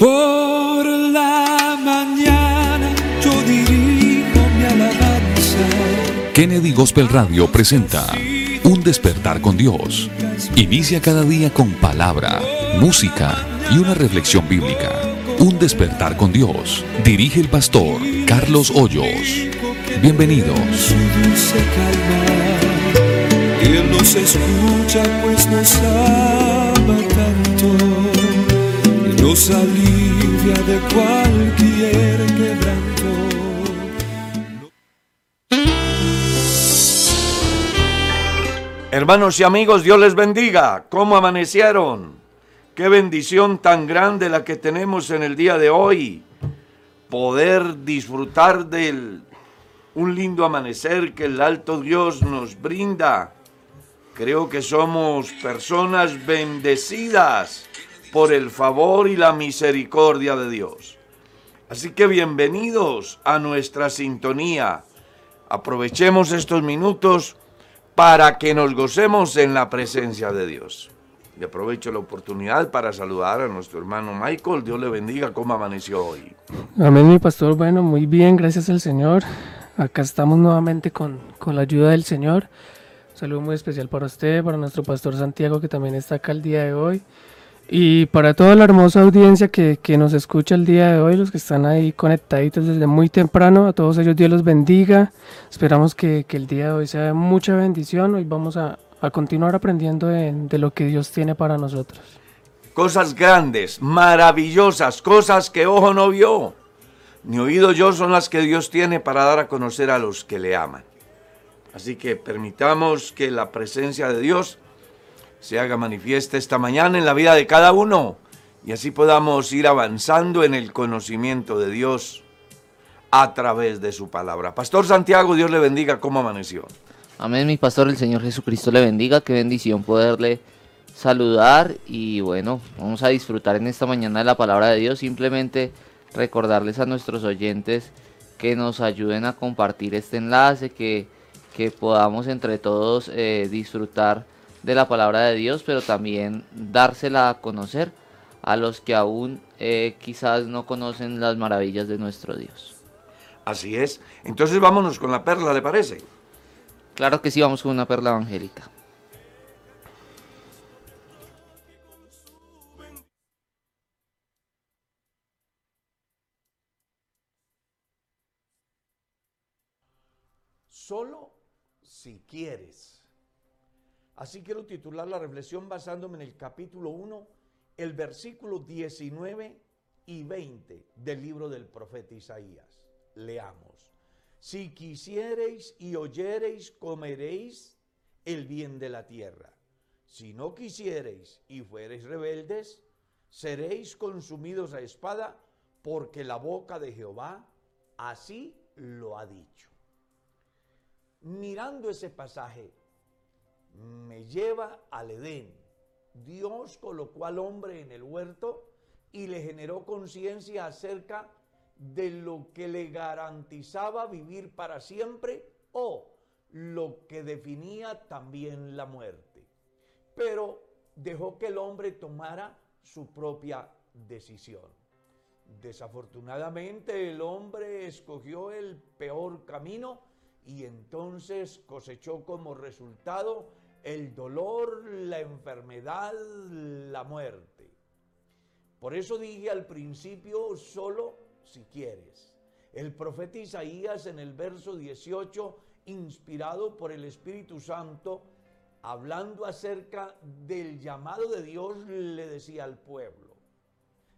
Por la mañana yo dirijo mi alabanza. Kennedy Gospel Radio presenta Un despertar con Dios. Inicia cada día con palabra, música y una reflexión bíblica. Un despertar con Dios. Dirige el pastor Carlos Hoyos. Bienvenidos. Él nos escucha pues nos de cualquier quebranto. Hermanos y amigos, Dios les bendiga. ¿Cómo amanecieron? Qué bendición tan grande la que tenemos en el día de hoy. Poder disfrutar de un lindo amanecer que el alto Dios nos brinda. Creo que somos personas bendecidas por el favor y la misericordia de Dios. Así que bienvenidos a nuestra sintonía. Aprovechemos estos minutos para que nos gocemos en la presencia de Dios. Y aprovecho la oportunidad para saludar a nuestro hermano Michael. Dios le bendiga. ¿Cómo amaneció hoy? Amén, mi pastor. Bueno, muy bien, gracias al Señor. Acá estamos nuevamente con, con la ayuda del Señor. Un saludo muy especial para usted, para nuestro pastor Santiago, que también está acá el día de hoy. Y para toda la hermosa audiencia que, que nos escucha el día de hoy, los que están ahí conectaditos desde muy temprano, a todos ellos Dios los bendiga. Esperamos que, que el día de hoy sea de mucha bendición. Hoy vamos a, a continuar aprendiendo de, de lo que Dios tiene para nosotros. Cosas grandes, maravillosas, cosas que ojo no vio, ni oído yo son las que Dios tiene para dar a conocer a los que le aman. Así que permitamos que la presencia de Dios se haga manifiesta esta mañana en la vida de cada uno y así podamos ir avanzando en el conocimiento de Dios a través de su palabra. Pastor Santiago, Dios le bendiga. ¿Cómo amaneció? Amén, mi pastor, el Señor Jesucristo le bendiga, qué bendición poderle saludar y bueno, vamos a disfrutar en esta mañana de la palabra de Dios, simplemente recordarles a nuestros oyentes que nos ayuden a compartir este enlace, que, que podamos entre todos eh, disfrutar de la palabra de Dios, pero también dársela a conocer a los que aún eh, quizás no conocen las maravillas de nuestro Dios. Así es. Entonces vámonos con la perla, ¿le parece? Claro que sí, vamos con una perla evangélica. Solo si quieres. Así quiero titular la reflexión basándome en el capítulo 1, el versículo 19 y 20 del libro del profeta Isaías. Leamos. Si quisiereis y oyereis, comeréis el bien de la tierra. Si no quisiereis y fuereis rebeldes, seréis consumidos a espada, porque la boca de Jehová así lo ha dicho. Mirando ese pasaje, me lleva al Edén. Dios colocó al hombre en el huerto y le generó conciencia acerca de lo que le garantizaba vivir para siempre o lo que definía también la muerte. Pero dejó que el hombre tomara su propia decisión. Desafortunadamente el hombre escogió el peor camino y entonces cosechó como resultado el dolor, la enfermedad, la muerte. Por eso dije al principio, solo si quieres. El profeta Isaías en el verso 18, inspirado por el Espíritu Santo, hablando acerca del llamado de Dios, le decía al pueblo,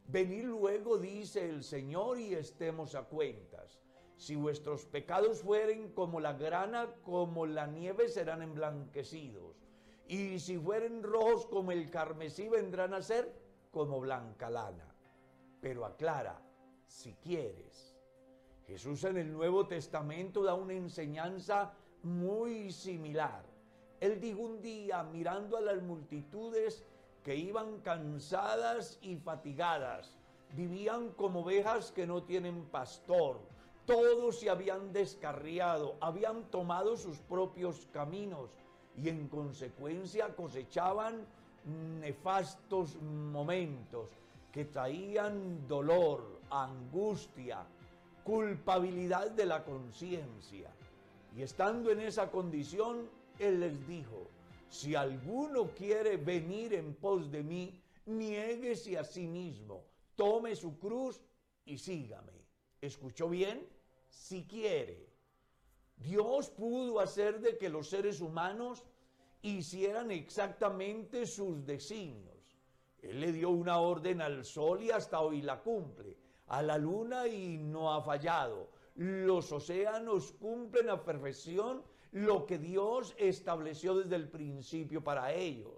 venid luego, dice el Señor, y estemos a cuentas. Si vuestros pecados fueren como la grana, como la nieve, serán emblanquecidos. Y si fueren rojos como el carmesí, vendrán a ser como blanca lana. Pero aclara, si quieres. Jesús en el Nuevo Testamento da una enseñanza muy similar. Él dijo un día, mirando a las multitudes que iban cansadas y fatigadas, vivían como ovejas que no tienen pastor, todos se habían descarriado, habían tomado sus propios caminos y en consecuencia cosechaban nefastos momentos. que traían dolor, angustia, culpabilidad de la conciencia. Y estando en esa condición, Él les dijo, si alguno quiere venir en pos de mí, niéguese a sí mismo, tome su cruz y sígame. ¿Escuchó bien? Si quiere. Dios pudo hacer de que los seres humanos hicieran exactamente sus designios. Él le dio una orden al sol y hasta hoy la cumple, a la luna y no ha fallado. Los océanos cumplen a perfección lo que Dios estableció desde el principio para ellos.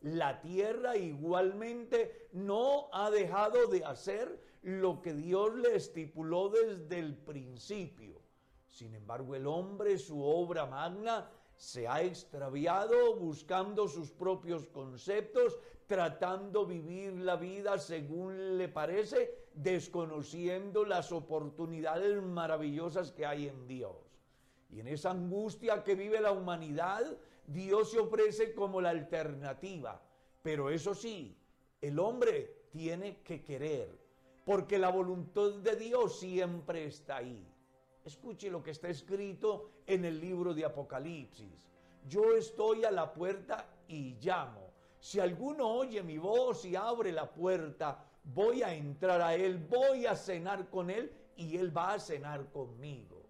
La tierra igualmente no ha dejado de hacer lo que Dios le estipuló desde el principio. Sin embargo, el hombre, su obra magna, se ha extraviado buscando sus propios conceptos, tratando vivir la vida según le parece, desconociendo las oportunidades maravillosas que hay en Dios. Y en esa angustia que vive la humanidad, Dios se ofrece como la alternativa. Pero eso sí, el hombre tiene que querer, porque la voluntad de Dios siempre está ahí. Escuche lo que está escrito en el libro de Apocalipsis. Yo estoy a la puerta y llamo. Si alguno oye mi voz y abre la puerta, voy a entrar a él, voy a cenar con él y él va a cenar conmigo.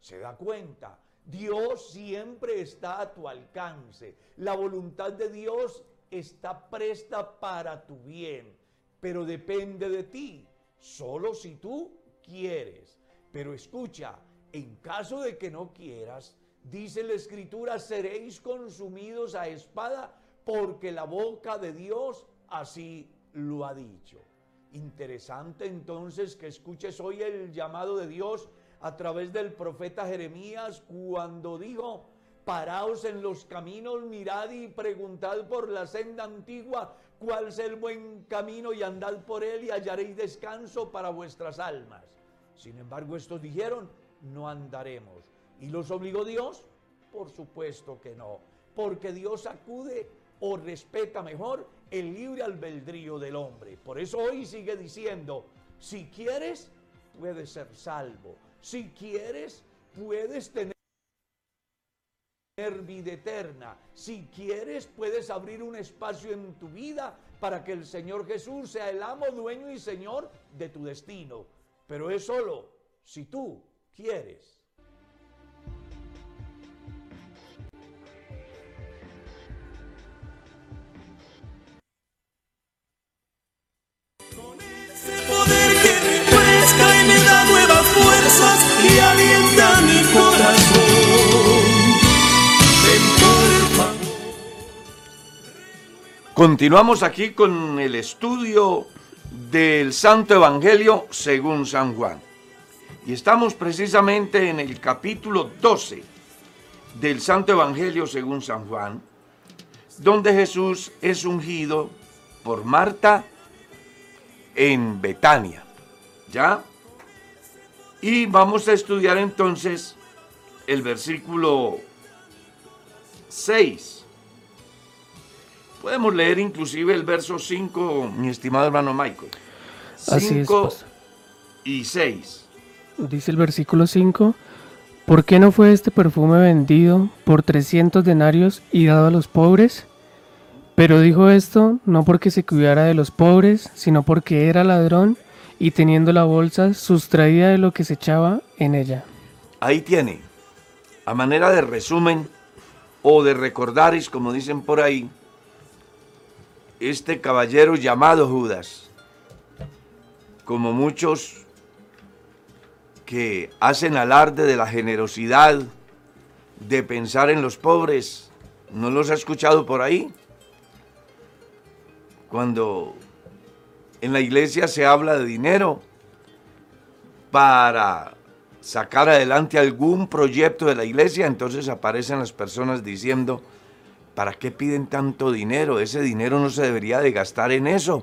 ¿Se da cuenta? Dios siempre está a tu alcance. La voluntad de Dios está presta para tu bien, pero depende de ti, solo si tú quieres. Pero escucha, en caso de que no quieras, dice la escritura, seréis consumidos a espada porque la boca de Dios así lo ha dicho. Interesante entonces que escuches hoy el llamado de Dios a través del profeta Jeremías cuando dijo, paraos en los caminos, mirad y preguntad por la senda antigua cuál es el buen camino y andad por él y hallaréis descanso para vuestras almas. Sin embargo, estos dijeron, no andaremos. ¿Y los obligó Dios? Por supuesto que no, porque Dios acude o respeta mejor el libre albedrío del hombre. Por eso hoy sigue diciendo, si quieres, puedes ser salvo. Si quieres, puedes tener vida eterna. Si quieres, puedes abrir un espacio en tu vida para que el Señor Jesús sea el amo, dueño y Señor de tu destino pero es solo si tú quieres. Continuamos aquí con el estudio del Santo Evangelio según San Juan. Y estamos precisamente en el capítulo 12 del Santo Evangelio según San Juan, donde Jesús es ungido por Marta en Betania. ¿Ya? Y vamos a estudiar entonces el versículo 6 Podemos leer inclusive el verso 5, mi estimado hermano Michael. 5 y 6. Dice el versículo 5, ¿por qué no fue este perfume vendido por 300 denarios y dado a los pobres? Pero dijo esto no porque se cuidara de los pobres, sino porque era ladrón y teniendo la bolsa sustraída de lo que se echaba en ella. Ahí tiene, a manera de resumen o de recordaris, como dicen por ahí, este caballero llamado Judas, como muchos que hacen alarde de la generosidad, de pensar en los pobres, ¿no los ha escuchado por ahí? Cuando en la iglesia se habla de dinero para sacar adelante algún proyecto de la iglesia, entonces aparecen las personas diciendo, ¿Para qué piden tanto dinero? Ese dinero no se debería de gastar en eso.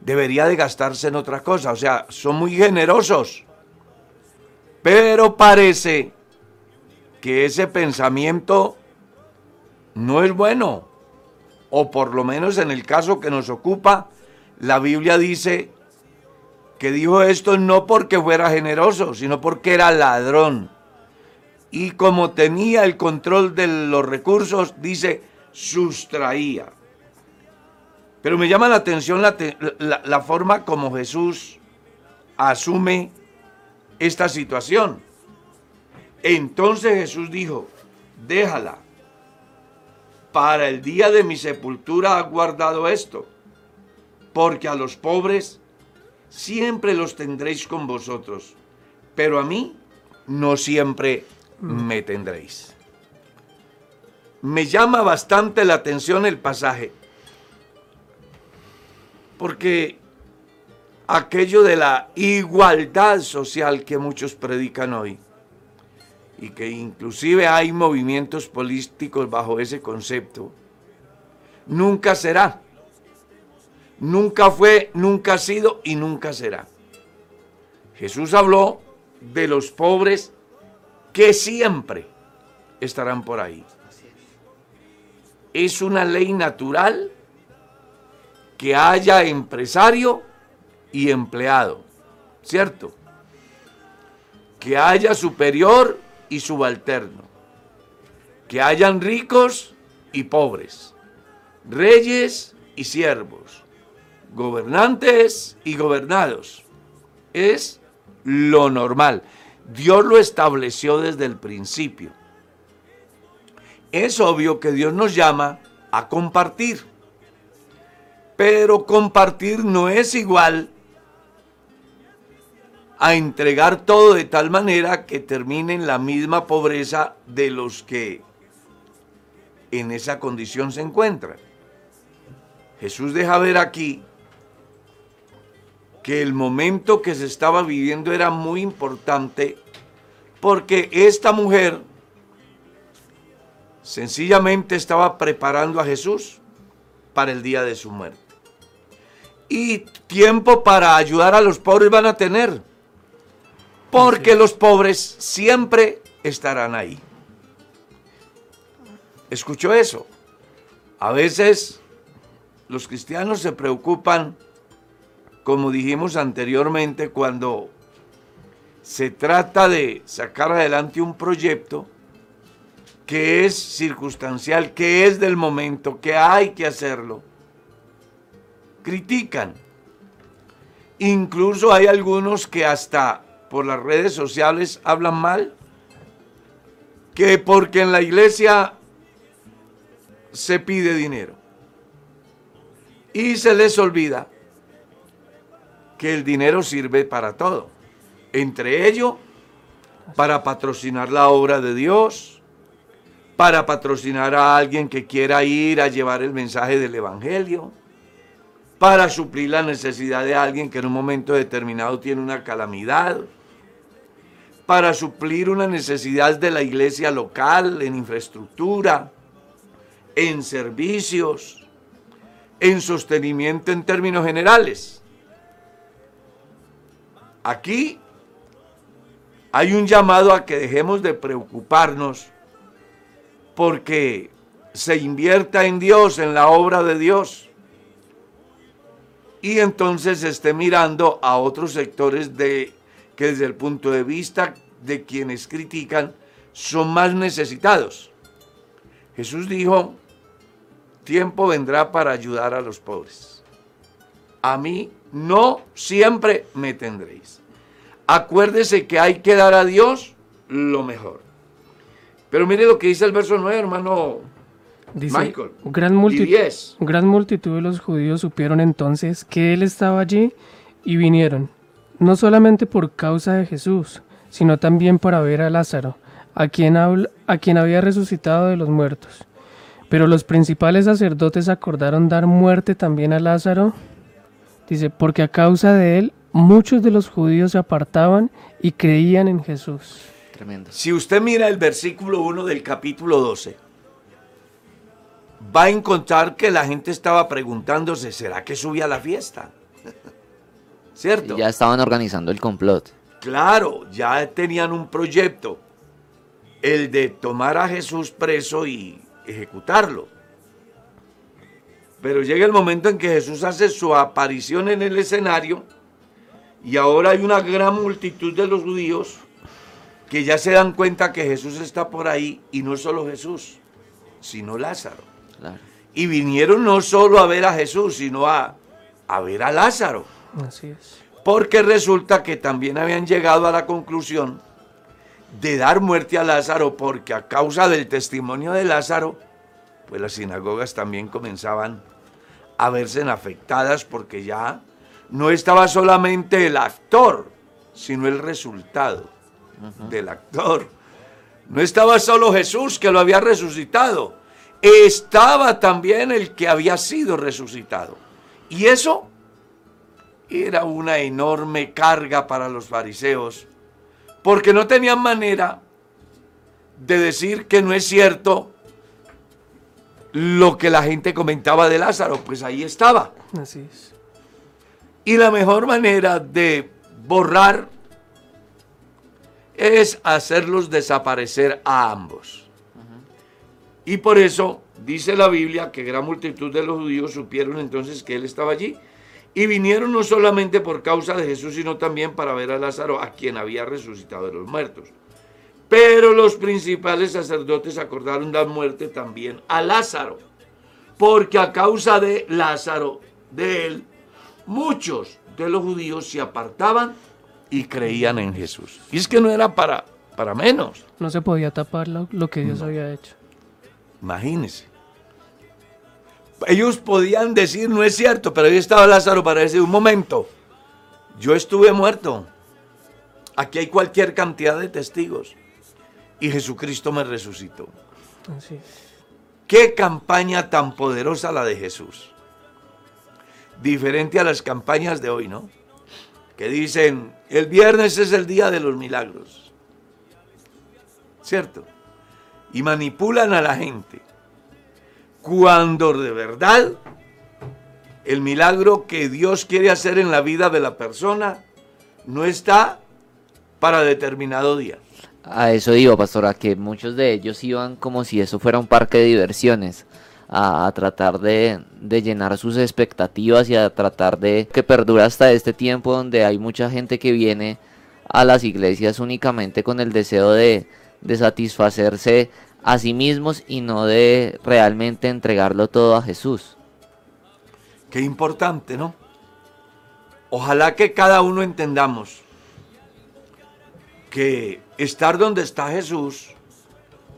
Debería de gastarse en otra cosa. O sea, son muy generosos. Pero parece que ese pensamiento no es bueno. O por lo menos en el caso que nos ocupa, la Biblia dice que dijo esto no porque fuera generoso, sino porque era ladrón. Y como tenía el control de los recursos, dice, sustraía. Pero me llama la atención la, la, forma como Jesús asume esta situación. Entonces Jesús dijo, déjala, para el día de mi sepultura ha guardado esto, porque a los pobres siempre los tendréis con vosotros, pero a mí no siempre me tendréis. Me llama bastante la atención el pasaje, porque aquello de la igualdad social que muchos predican hoy, y que inclusive hay movimientos políticos bajo ese concepto, nunca será. Nunca fue, nunca ha sido y nunca será. Jesús habló de los pobres que siempre estarán por ahí. Es una ley natural que haya empresario y empleado, ¿cierto? Que haya superior y subalterno, que hayan ricos y pobres, reyes y siervos, gobernantes y gobernados. Es lo normal. Dios lo estableció desde el principio. Es obvio que Dios nos llama a compartir, pero compartir no es igual a entregar todo de tal manera que termine en la misma pobreza de los que en esa condición se encuentran. Jesús deja ver aquí que el momento que se estaba viviendo era muy importante porque esta mujer sencillamente estaba preparando a Jesús para el día de su muerte. Y tiempo para ayudar a los pobres van a tener porque los pobres siempre estarán ahí. ¿Escuchó eso? A veces los cristianos se preocupan, como dijimos anteriormente, cuando se trata de sacar adelante un proyecto que es circunstancial, que es del momento, que hay que hacerlo. Critican. Incluso hay algunos que hasta por las redes sociales hablan mal, que porque en la iglesia se pide dinero. Y se les olvida que el dinero sirve para todo. Entre ellos, para patrocinar la obra de Dios, para patrocinar a alguien que quiera ir a llevar el mensaje del Evangelio, para suplir la necesidad de alguien que en un momento determinado tiene una calamidad para suplir una necesidad de la iglesia local, en infraestructura, en servicios, en sostenimiento en términos generales. Aquí hay un llamado a que dejemos de preocuparnos porque se invierta en Dios, en la obra de Dios. Y entonces esté mirando a otros sectores de que desde el punto de vista de quienes critican son más necesitados. Jesús dijo, tiempo vendrá para ayudar a los pobres. A mí no siempre me tendréis. Acuérdese que hay que dar a Dios lo mejor. Pero mire lo que dice el verso 9, hermano Dice, Michael. Gran, multitud, gran multitud de los judíos supieron entonces que él estaba allí y vinieron no solamente por causa de Jesús, sino también para ver a Lázaro, a quien, a quien había resucitado de los muertos. Pero los principales sacerdotes acordaron dar muerte también a Lázaro, dice, porque a causa de él muchos de los judíos se apartaban y creían en Jesús. Tremendo. Si usted mira el versículo 1 del capítulo 12, va a encontrar que la gente estaba preguntándose, ¿será que subía a la fiesta? ¿Cierto? ya estaban organizando el complot. Claro, ya tenían un proyecto, el de tomar a Jesús preso y ejecutarlo. Pero llega el momento en que Jesús hace su aparición en el escenario Y ahora hay una gran multitud de los judíos que ya se dan cuenta que Jesús está por ahí y no solo Jesús, sino Lázaro. Claro. Y vinieron no solo a ver a Jesús, sino a, a ver a Lázaro. Así es. Porque resulta que también habían llegado a la conclusión de dar muerte a Lázaro porque a causa del testimonio de Lázaro, pues las sinagogas también comenzaban a verse afectadas porque ya no estaba solamente el actor, sino el resultado del actor. No estaba solo Jesús que lo había resucitado, estaba también el que había sido resucitado. Y eso era una enorme carga para los fariseos, porque no tenían manera de decir que no es cierto lo que la gente comentaba de Lázaro, pues ahí estaba. Así es. Y la mejor manera de borrar es hacerlos desaparecer a ambos. Y por eso dice la Biblia que gran multitud de los judíos supieron entonces que él estaba allí y vinieron no solamente por causa de Jesús, sino también para ver a Lázaro, a quien había resucitado de los muertos. Pero los principales sacerdotes acordaron dar muerte también a Lázaro, porque a causa de Lázaro, de él, muchos de los judíos se apartaban y creían en Jesús. Y es que no era para, para menos. No se podía tapar lo, lo que Dios había hecho. Imagínense. Ellos podían decir, no es cierto, pero ahí estaba Lázaro para decir, un momento, yo estuve muerto. Aquí hay cualquier cantidad de testigos. Y Jesucristo me resucitó. Así es. Qué campaña tan poderosa la de Jesús. Diferente a las campañas de hoy, ¿no? Que dicen, el viernes es el día de los milagros. ¿Cierto? Y manipulan a la gente. Cuando de verdad el milagro que Dios quiere hacer en la vida de la persona no está para determinado día. A eso digo, pastora, que muchos de ellos iban como si eso fuera un parque de diversiones, a, tratar de, de llenar sus expectativas y a tratar de que perdure hasta este tiempo donde hay mucha gente que viene a las iglesias únicamente con el deseo de, de satisfacerse a sí mismos y no de realmente entregarlo todo a Jesús. Qué importante, ¿no? Ojalá que cada uno entendamos que estar donde está Jesús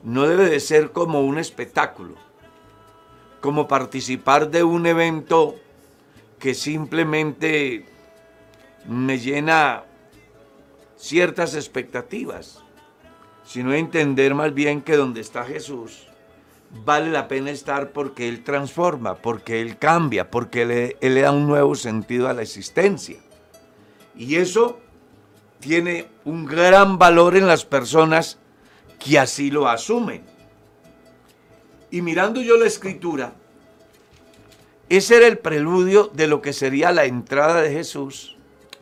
no debe de ser como un espectáculo, como participar de un evento que simplemente me llena ciertas expectativas, sino entender más bien que donde está Jesús vale la pena estar porque Él transforma, porque Él cambia, porque Él, le da un nuevo sentido a la existencia. Y eso tiene un gran valor en las personas que así lo asumen. Y mirando yo la escritura, ese era el preludio de lo que sería la entrada de Jesús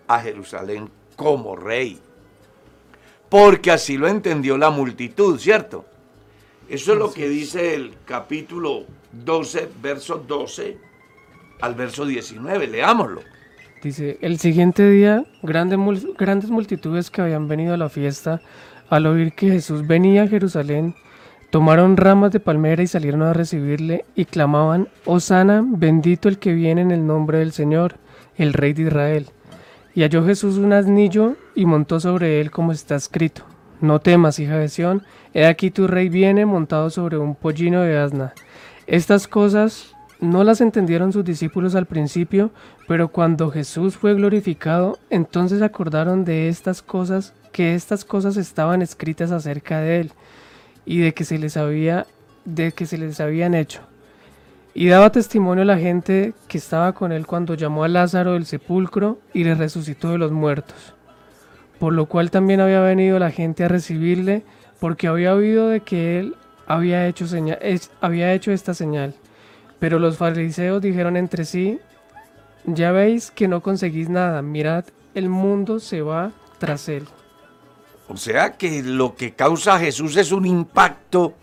a Jerusalén como rey. Porque así lo entendió la multitud, ¿cierto? Eso es lo que dice el capítulo 12, verso 12 al verso 19. Leámoslo. Dice, el siguiente día, grande mul- grandes multitudes que habían venido a la fiesta, al oír que Jesús venía a Jerusalén, tomaron ramas de palmera y salieron a recibirle y clamaban, Osana, bendito el que viene en el nombre del Señor, el Rey de Israel. Y halló Jesús un asnillo y montó sobre él como está escrito. No temas, hija de Sión, he aquí tu rey viene montado sobre un pollino de asna. Estas cosas no las entendieron sus discípulos al principio, pero cuando Jesús fue glorificado, entonces acordaron de estas cosas, que estas cosas estaban escritas acerca de él y de que se les había de que se les habían hecho. Y daba testimonio a la gente que estaba con él cuando llamó a Lázaro del sepulcro y le resucitó de los muertos. Por lo cual también había venido la gente a recibirle, porque había oído de que él había hecho, seña- es- había hecho esta señal. Pero los fariseos dijeron entre sí, ya veis que no conseguís nada, mirad, el mundo se va tras él. O sea que lo que causa Jesús es un impacto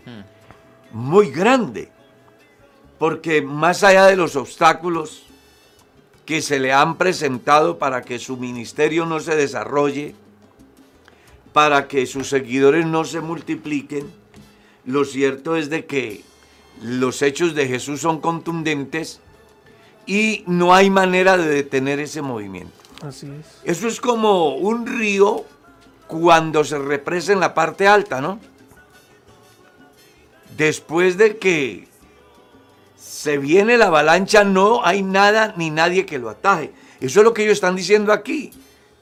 muy grande. Porque más allá de los obstáculos, que se le han presentado para que su ministerio no se desarrolle, para que sus seguidores no se multipliquen, lo cierto es de que los hechos de Jesús son contundentes y no hay manera de detener ese movimiento. Así es. Eso es como un río cuando se represa en la parte alta, ¿no? Después de que se viene la avalancha, no hay nada ni nadie que lo ataje. Eso es lo que ellos están diciendo aquí.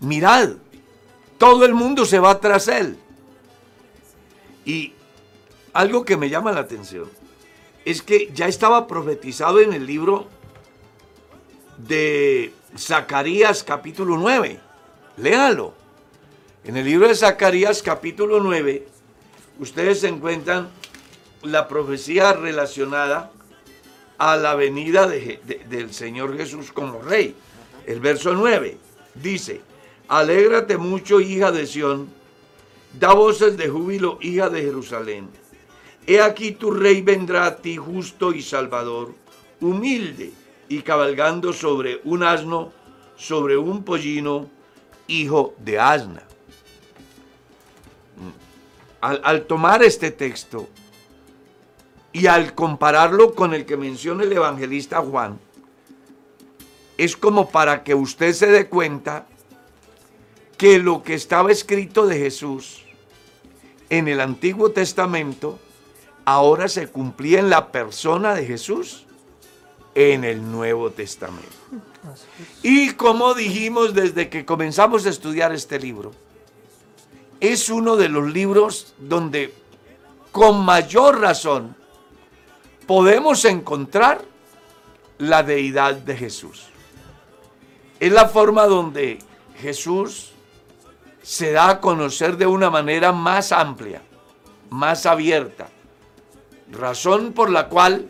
Mirad, todo el mundo se va tras él. Y algo que me llama la atención es que ya estaba profetizado en el libro de Zacarías capítulo 9. Léalo. En el libro de Zacarías capítulo 9, ustedes encuentran la profecía relacionada a la venida de, de, del Señor Jesús como rey. El verso 9 dice, Alégrate mucho, hija de Sión, da voces de júbilo, hija de Jerusalén. He aquí tu rey vendrá a ti justo y salvador, humilde y cabalgando sobre un asno, sobre un pollino, hijo de asna. Al, al, tomar este texto y al compararlo con el que menciona el evangelista Juan, es como para que usted se dé cuenta que lo que estaba escrito de Jesús en el Antiguo Testamento ahora se cumplía en la persona de Jesús en el Nuevo Testamento. Y como dijimos desde que comenzamos a estudiar este libro, es uno de los libros donde con mayor razón podemos encontrar la deidad de Jesús. Es la forma donde Jesús se da a conocer de una manera más amplia, más abierta, razón por la cual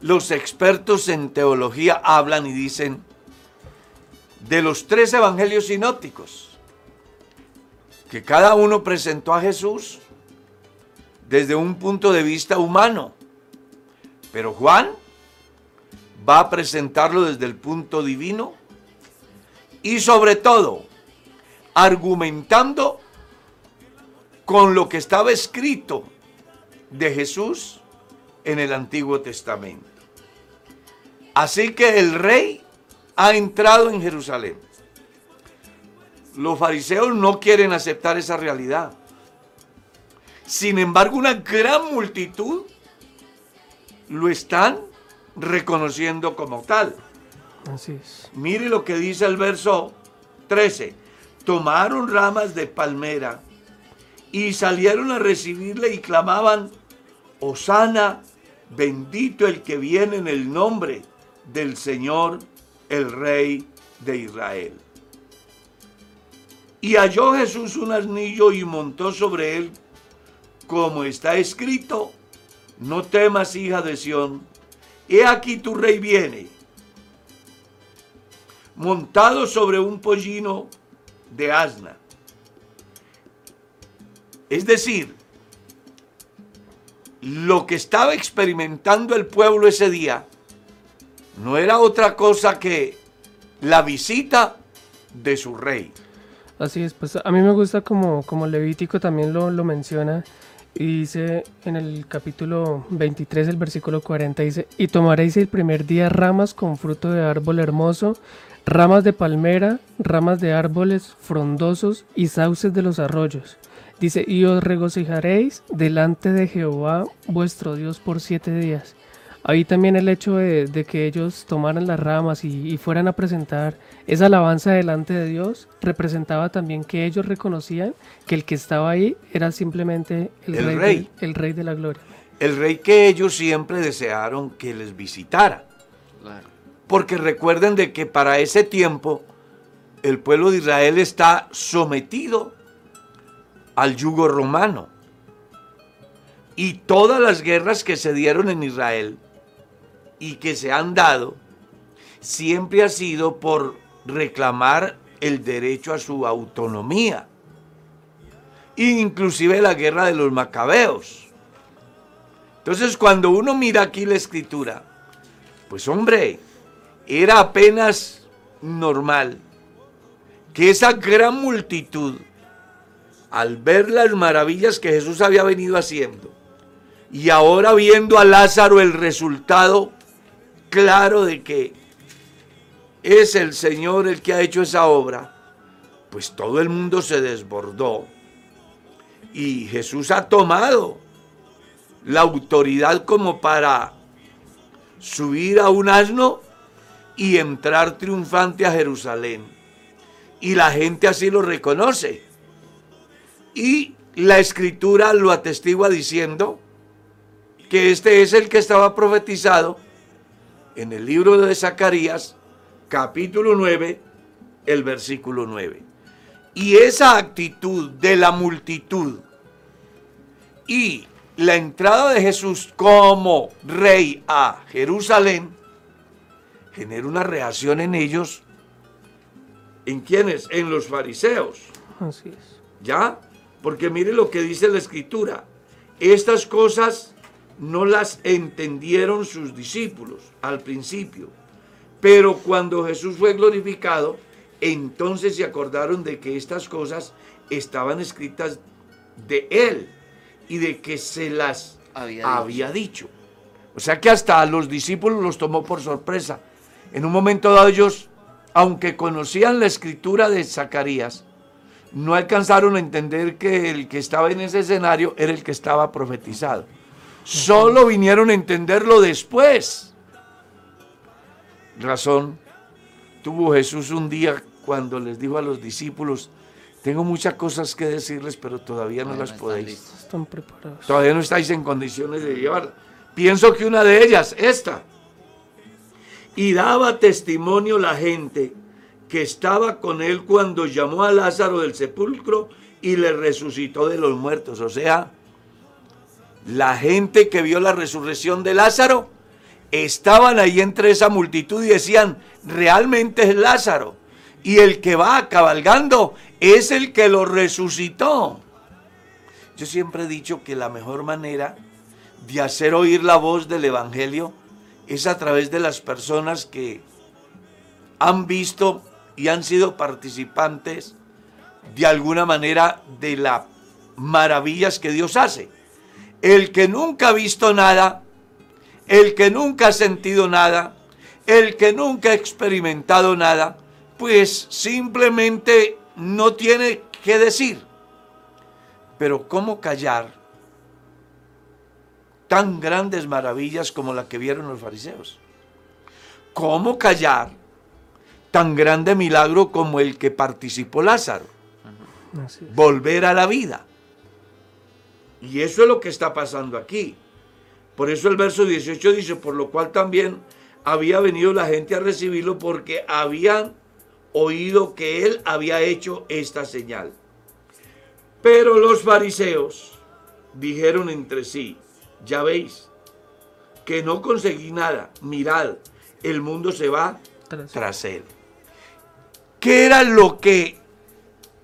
los expertos en teología hablan y dicen de los tres evangelios sinópticos, que cada uno presentó a Jesús desde un punto de vista humano, pero Juan va a presentarlo desde el punto divino y sobre todo argumentando con lo que estaba escrito de Jesús en el Antiguo Testamento. Así que el rey ha entrado en Jerusalén. Los fariseos no quieren aceptar esa realidad. Sin embargo, una gran multitud lo están reconociendo como tal. Así es. Mire lo que dice el verso 13. Tomaron ramas de palmera y salieron a recibirle y clamaban, Osana, bendito el que viene en el nombre del Señor, el Rey de Israel. Y halló Jesús un asnillo y montó sobre él, como está escrito, no temas, hija de Sión, he aquí tu rey viene, montado sobre un pollino de asna. Es decir, lo que estaba experimentando el pueblo ese día no era otra cosa que la visita de su rey. Así es, pues a mí me gusta como, como Levítico también lo, lo menciona y dice en el capítulo 23, el versículo 40, dice, y tomaréis el primer día ramas con fruto de árbol hermoso, ramas de palmera, ramas de árboles frondosos y sauces de los arroyos. Dice, y os regocijaréis delante de Jehová vuestro Dios por siete días. Ahí también el hecho de, de que ellos tomaran las ramas y, y, fueran a presentar esa alabanza delante de Dios, representaba también que ellos reconocían que el que estaba ahí era simplemente el, El rey, rey. de- el rey de la gloria. El rey que ellos siempre desearon que les visitara. Claro. Porque recuerden de que para ese tiempo el pueblo de Israel está sometido al yugo romano. Y todas las guerras que se dieron en Israel y que se han dado, siempre ha sido por reclamar el derecho a su autonomía. Inclusive la guerra de los macabeos. Entonces cuando uno mira aquí la escritura, pues hombre, era apenas normal que esa gran multitud, al ver las maravillas que Jesús había venido haciendo, y ahora viendo a Lázaro el resultado claro de que es el Señor el que ha hecho esa obra, pues todo el mundo se desbordó. Y Jesús ha tomado la autoridad como para subir a un asno y entrar triunfante a Jerusalén. Y la gente así lo reconoce. Y la escritura lo atestigua diciendo que este es el que estaba profetizado en el libro de Zacarías, capítulo 9, el versículo 9. Y esa actitud de la multitud y la entrada de Jesús como rey a Jerusalén genera una reacción en ellos. ¿En quiénes? En los fariseos. Así es. ¿Ya? Porque mire lo que dice la escritura. Estas cosas no las entendieron sus discípulos al principio. Pero cuando Jesús fue glorificado, entonces se acordaron de que estas cosas estaban escritas de Él y de que se las había dicho. O sea que hasta a los discípulos los tomó por sorpresa. En un momento dado ellos, aunque conocían la escritura de Zacarías, no alcanzaron a entender que el que estaba en ese escenario era el que estaba profetizado. Solo vinieron a entenderlo después. Razón tuvo Jesús un día cuando les dijo a los discípulos, tengo muchas cosas que decirles, pero todavía no, las podéis. Están preparados. Todavía no estáis en condiciones de llevarla. Pienso que una de ellas, esta. Y daba testimonio la gente que estaba con él cuando llamó a Lázaro del sepulcro y le resucitó de los muertos. O sea, la gente que vio la resurrección de Lázaro estaban ahí entre esa multitud y decían, realmente es Lázaro. Y el que va cabalgando es el que lo resucitó. Yo siempre he dicho que la mejor manera de hacer oír la voz del Evangelio es a través de las personas que han visto y han sido participantes de alguna manera de las maravillas que Dios hace. El que nunca ha visto nada, el que nunca ha sentido nada, el que nunca ha experimentado nada, pues simplemente no tiene que decir. Pero ¿cómo callar tan grandes maravillas como la que vieron los fariseos? ¿Cómo callar tan grande milagro como el que participó Lázaro? Volver a la vida. Y eso es lo que está pasando aquí. Por eso el verso 18 dice, por lo cual también había venido la gente a recibirlo porque habían oído que él había hecho esta señal. Pero los fariseos dijeron entre sí, ya veis, que no conseguí nada, mirad, el mundo se va tras, él. ¿Qué era lo que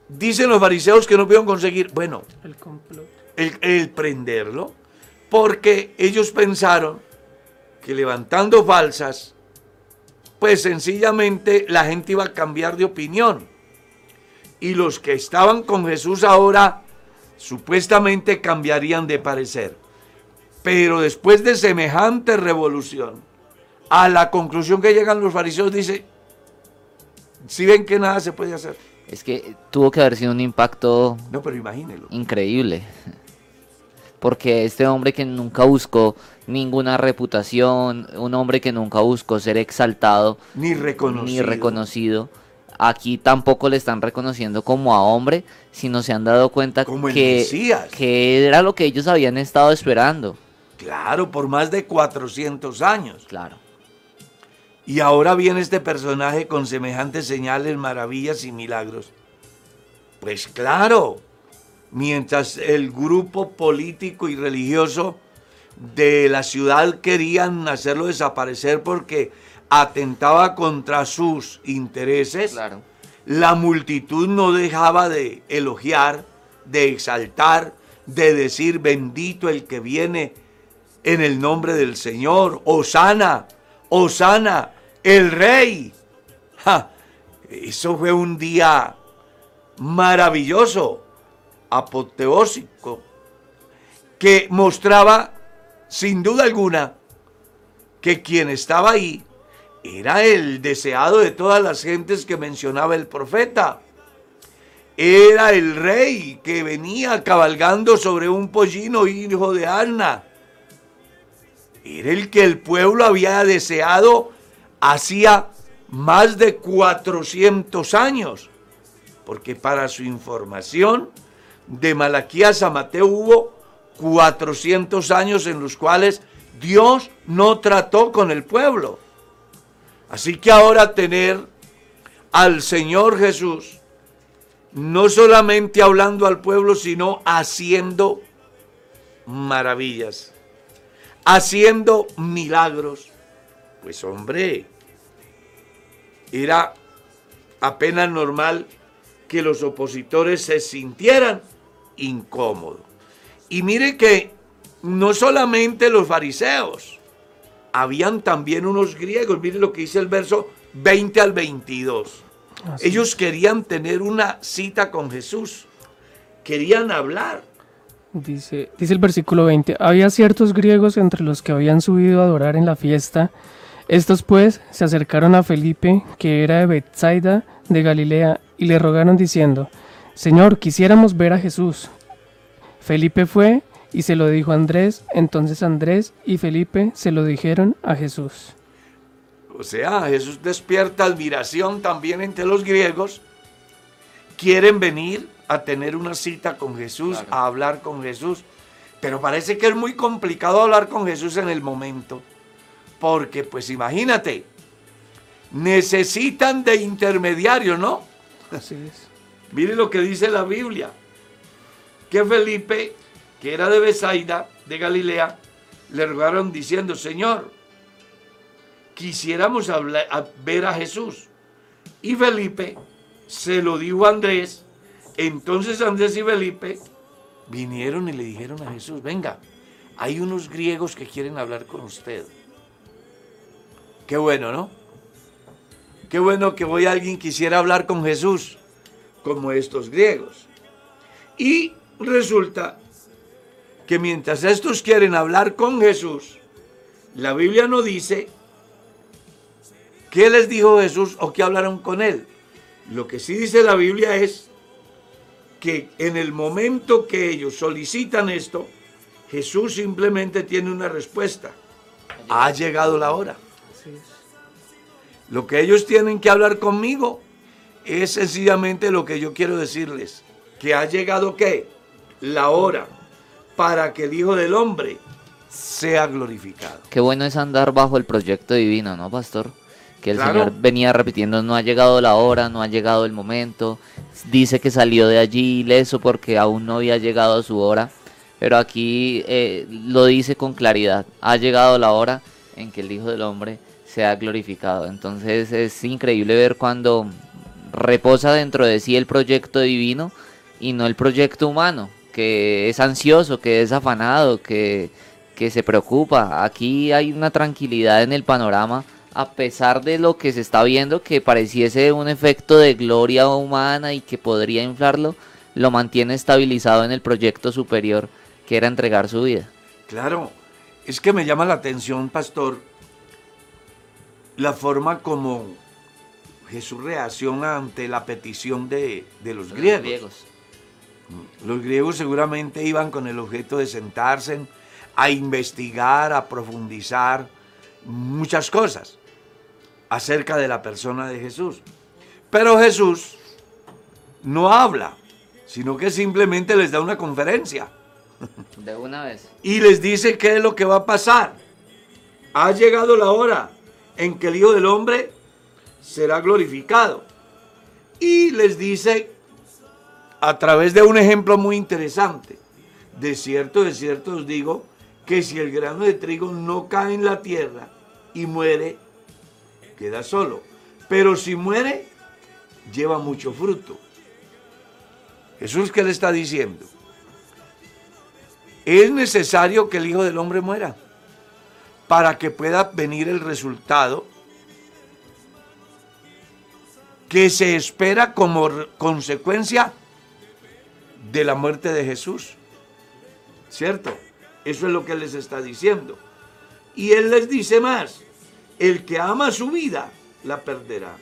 dicen los fariseos que no pudieron conseguir? Bueno, el complot. El prenderlo, porque ellos pensaron que levantando falsas pues sencillamente la gente iba a cambiar de opinión. Y los que estaban con Jesús ahora supuestamente cambiarían de parecer. Pero después de semejante revolución, a la conclusión que llegan los fariseos dice, si ven que nada se puede hacer. Es que tuvo que haber sido un impacto no, pero imagínelo. increíble. Porque este hombre que nunca buscó ninguna reputación, un hombre que nunca buscó ser exaltado ni reconocido. Ni reconocido. Aquí tampoco le están reconociendo como a hombre, sino se han dado cuenta que, que era lo que ellos habían estado esperando. Claro, por más de 400 años. Claro. Y ahora viene este personaje con semejantes señales, maravillas y milagros. Pues claro, mientras el grupo político y religioso de la ciudad querían hacerlo desaparecer porque atentaba contra sus intereses, la multitud no dejaba de elogiar, de exaltar, de decir bendito el que viene en el nombre del Señor, Osana, Osana, el rey. eso fue un día maravilloso, apoteósico, que mostraba sin duda alguna que quien estaba ahí era el deseado de todas las gentes que mencionaba el profeta. Era el rey que venía cabalgando sobre un pollino hijo de Anna. Era el que el pueblo había deseado hacía más de 400 años. Porque para su información, de Malaquías a Mateo hubo 400 años en los cuales Dios no trató con el pueblo. Así que ahora tener al Señor Jesús, no solamente hablando al pueblo, sino haciendo maravillas, haciendo milagros. Pues hombre, era apenas normal que los opositores se sintieran incómodos. Y mire que no solamente los fariseos, habían también unos griegos. Mire lo que dice el verso 20 al 22. Ellos querían tener una cita con Jesús. Querían hablar. Dice, dice el versículo 20, había ciertos griegos entre los que habían subido a adorar en la fiesta. Estos pues se acercaron a Felipe, que era de Bethsaida de Galilea, y le rogaron diciendo, Señor, quisiéramos ver a Jesús. Felipe fue y se lo dijo a Andrés, entonces Andrés y Felipe se lo dijeron a Jesús. O sea, Jesús despierta admiración también entre los griegos. Quieren venir a tener una cita con Jesús, a hablar con Jesús. Pero parece que es muy complicado hablar con Jesús en el momento. Porque, pues imagínate, necesitan de intermediario, ¿no? Así es. Mire lo que dice la Biblia. Que Felipe que era de Besaida, de Galilea, le rogaron diciendo, Señor, quisiéramos ver a Jesús. Y Felipe se lo dijo a Andrés. Entonces Andrés y Felipe vinieron y le dijeron a Jesús, venga, hay unos griegos que quieren hablar con usted. Qué bueno, ¿no? Qué bueno que hoy alguien quisiera hablar con Jesús, como estos griegos. Y resulta que mientras estos quieren hablar con Jesús, la Biblia no dice qué les dijo Jesús o qué hablaron con él. Lo que sí dice la Biblia es que en el momento que ellos solicitan esto, Jesús simplemente tiene una respuesta. Ha llegado la hora. Lo que ellos tienen que hablar conmigo es sencillamente lo que yo quiero decirles. Que ha llegado qué? La hora para que el Hijo del Hombre sea glorificado. Qué bueno es andar bajo el proyecto divino, ¿no, pastor? Que el Señor venía repitiendo, no ha llegado la hora, no ha llegado el momento. Dice que salió de allí ileso porque aún no había llegado a su hora. Pero aquí eh, lo dice con claridad, ha llegado la hora en que el Hijo del Hombre sea glorificado. Entonces es increíble ver cuando reposa dentro de sí el proyecto divino y no el proyecto humano que es ansioso, que es afanado, que, se preocupa. Aquí hay una tranquilidad en el panorama, a pesar de lo que se está viendo, que pareciese un efecto de gloria humana y que podría inflarlo, lo mantiene estabilizado en el proyecto superior, que era entregar su vida. Claro, es que me llama la atención, pastor, la forma como Jesús reacciona ante la petición de, los, griegos. Los griegos seguramente iban con el objeto de sentarse a investigar, a profundizar muchas cosas acerca de la persona de Jesús. Pero Jesús no habla, sino que simplemente les da una conferencia. De una vez. Y les dice qué es lo que va a pasar. Ha llegado la hora en que el Hijo del Hombre será glorificado. Y les dice a través de un ejemplo muy interesante. De cierto, de cierto os digo que si el grano de trigo no cae en la tierra y muere, queda solo. Pero si muere, lleva mucho fruto. Jesús, ¿qué le está diciendo? Es necesario que el Hijo del Hombre muera para que pueda venir el resultado que se espera como consecuencia de la muerte de Jesús. ¿Cierto? Eso es lo que les está diciendo. Y él les dice más, el que ama su vida la perderá.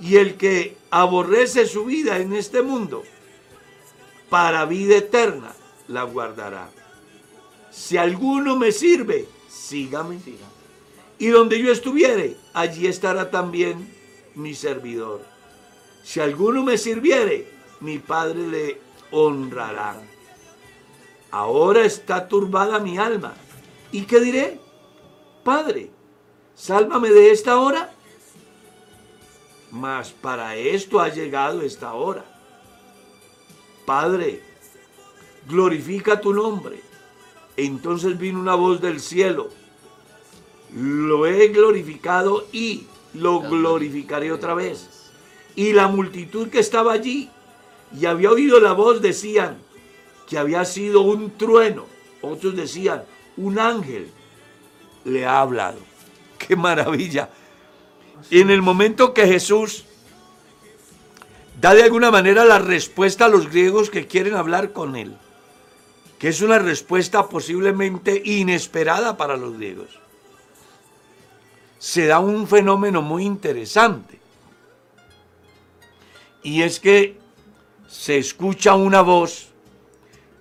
Y el que aborrece su vida en este mundo, para vida eterna la guardará. Si alguno me sirve, sígame. Y donde yo estuviere, allí estará también mi servidor. Si alguno me sirviere, mi Padre le honrará. Ahora está turbada mi alma. ¿Y qué diré? Padre, sálvame de esta hora. Mas para esto ha llegado esta hora. Padre, glorifica tu nombre. Entonces vino una voz del cielo. Lo he glorificado y lo glorificaré otra vez. Y la multitud que estaba allí y había oído la voz decían que había sido un trueno. Otros decían, un ángel le ha hablado. ¡Qué maravilla! En el momento que Jesús da de alguna manera la respuesta a los griegos que quieren hablar con él, que es una respuesta posiblemente inesperada para los griegos, se da un fenómeno muy interesante. Y es que se escucha una voz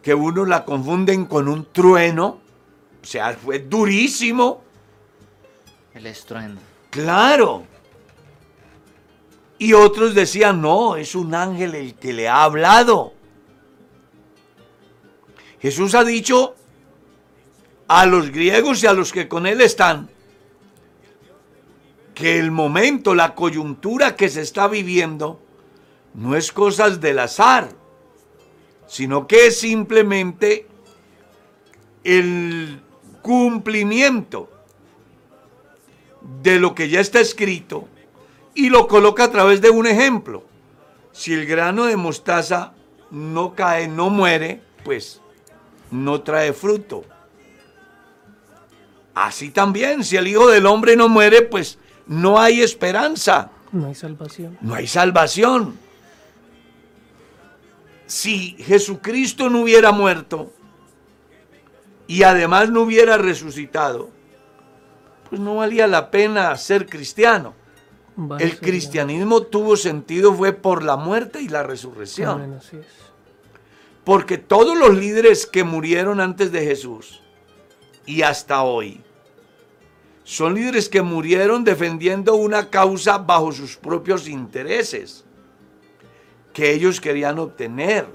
que uno la confunden con un trueno, o sea, fue durísimo. El estruendo. Claro. Y otros decían, no, es un ángel el que le ha hablado. Jesús ha dicho a los griegos y a los que con él están, que el momento, la coyuntura que se está viviendo, no es cosas del azar, sino que es simplemente el cumplimiento de lo que ya está escrito y lo coloca a través de un ejemplo. Si el grano de mostaza no cae, no muere, pues no trae fruto. Así también, si el Hijo del Hombre no muere, pues no hay esperanza. No hay salvación. No hay salvación. Si Jesucristo no hubiera muerto y además no hubiera resucitado, pues no valía la pena ser cristiano. El cristianismo tuvo sentido fue por la muerte y la resurrección. Porque todos los líderes que murieron antes de Jesús y hasta hoy son líderes que murieron defendiendo una causa bajo sus propios intereses que ellos querían obtener.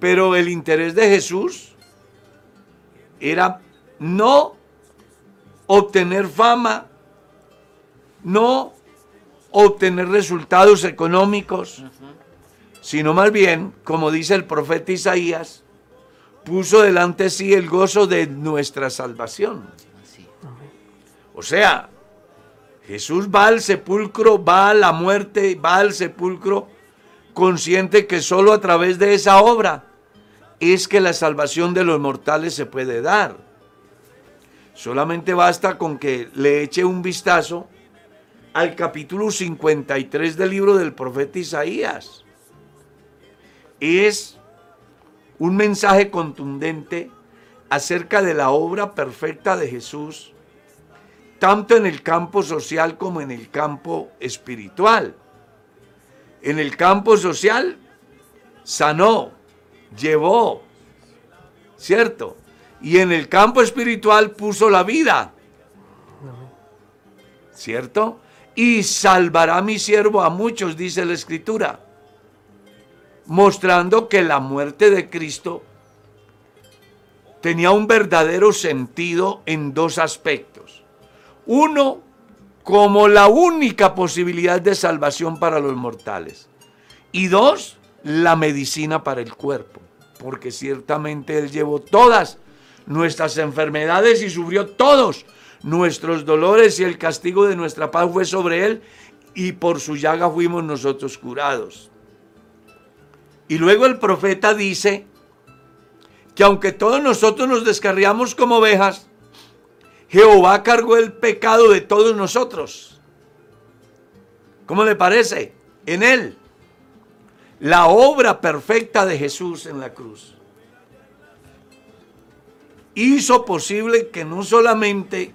Pero el interés de Jesús era no obtener fama, no obtener resultados económicos, sino más bien, como dice el profeta Isaías, puso delante de sí el gozo de nuestra salvación. O sea, Jesús va al sepulcro, va a la muerte, va al sepulcro, consciente que solo a través de esa obra es que la salvación de los mortales se puede dar. Solamente basta con que le eche un vistazo al capítulo 53 del libro del profeta Isaías. Es un mensaje contundente acerca de la obra perfecta de Jesús tanto en el campo social como en el campo espiritual. En el campo social sanó, llevó, ¿cierto? Y en el campo espiritual puso la vida, ¿cierto? Y salvará mi siervo a muchos, dice la escritura, mostrando que la muerte de Cristo tenía un verdadero sentido en dos aspectos. Uno, como la única posibilidad de salvación para los mortales. Y dos, la medicina para el cuerpo. Porque ciertamente Él llevó todas nuestras enfermedades y sufrió todos nuestros dolores y el castigo de nuestra paz fue sobre Él y por su llaga fuimos nosotros curados. Y luego el profeta dice que aunque todos nosotros nos descarriamos como ovejas, Jehová cargó el pecado de todos nosotros. ¿Cómo le parece? En Él. La obra perfecta de Jesús en la cruz hizo posible que no solamente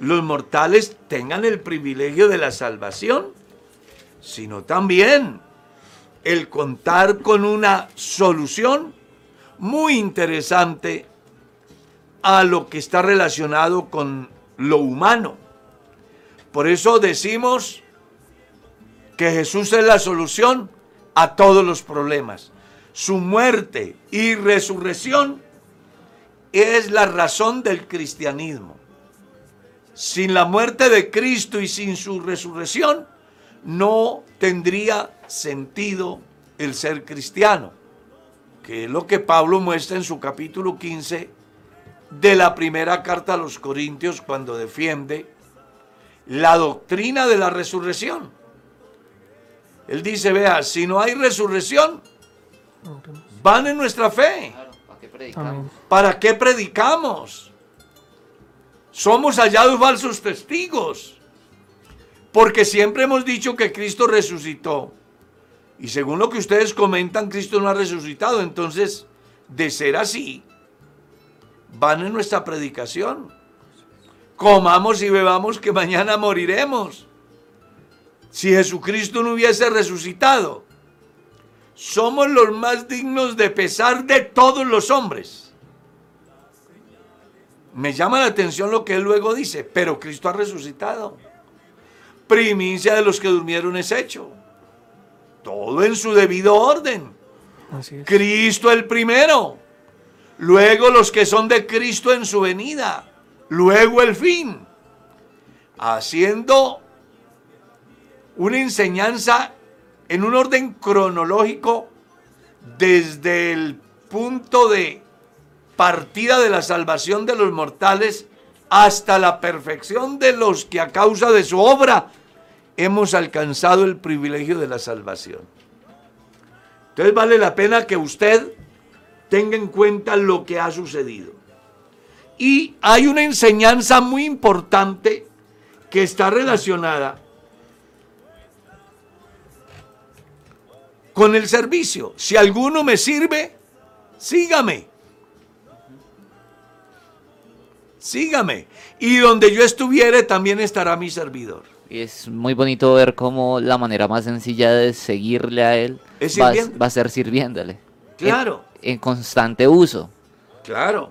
los mortales tengan el privilegio de la salvación, sino también el contar con una solución muy interesante a lo que está relacionado con lo humano. Por eso decimos que Jesús es la solución a todos los problemas. Su muerte y resurrección es la razón del cristianismo. Sin la muerte de Cristo y sin su resurrección, no tendría sentido el ser cristiano, que es lo que Pablo muestra en su capítulo 15 de la primera carta a los Corintios cuando defiende la doctrina de la resurrección. Él dice, vea, si no hay resurrección, van en nuestra fe. ¿Para qué predicamos? Somos hallados falsos testigos. Porque siempre hemos dicho que Cristo resucitó. Y según lo que ustedes comentan, Cristo no ha resucitado. Entonces, de ser así, van en nuestra predicación. Comamos y bebamos que mañana moriremos. Si Jesucristo no hubiese resucitado, somos los más dignos de pesar de todos los hombres. Me llama la atención lo que él luego dice, pero Cristo ha resucitado. Primicia de los que durmieron es hecho. Todo en su debido orden. Cristo el primero. Luego los que son de Cristo en su venida. Luego el fin. Haciendo una enseñanza en un orden cronológico desde el punto de partida de la salvación de los mortales hasta la perfección de los que a causa de su obra hemos alcanzado el privilegio de la salvación. Entonces vale la pena que usted tenga en cuenta lo que ha sucedido. Y hay una enseñanza muy importante que está relacionada con el servicio. Si alguno me sirve, sígame. Sígame. Y donde yo estuviere también estará mi servidor. Y es muy bonito ver cómo la manera más sencilla de seguirle a él va, va, a ser sirviéndole. Claro. En, constante uso. Claro.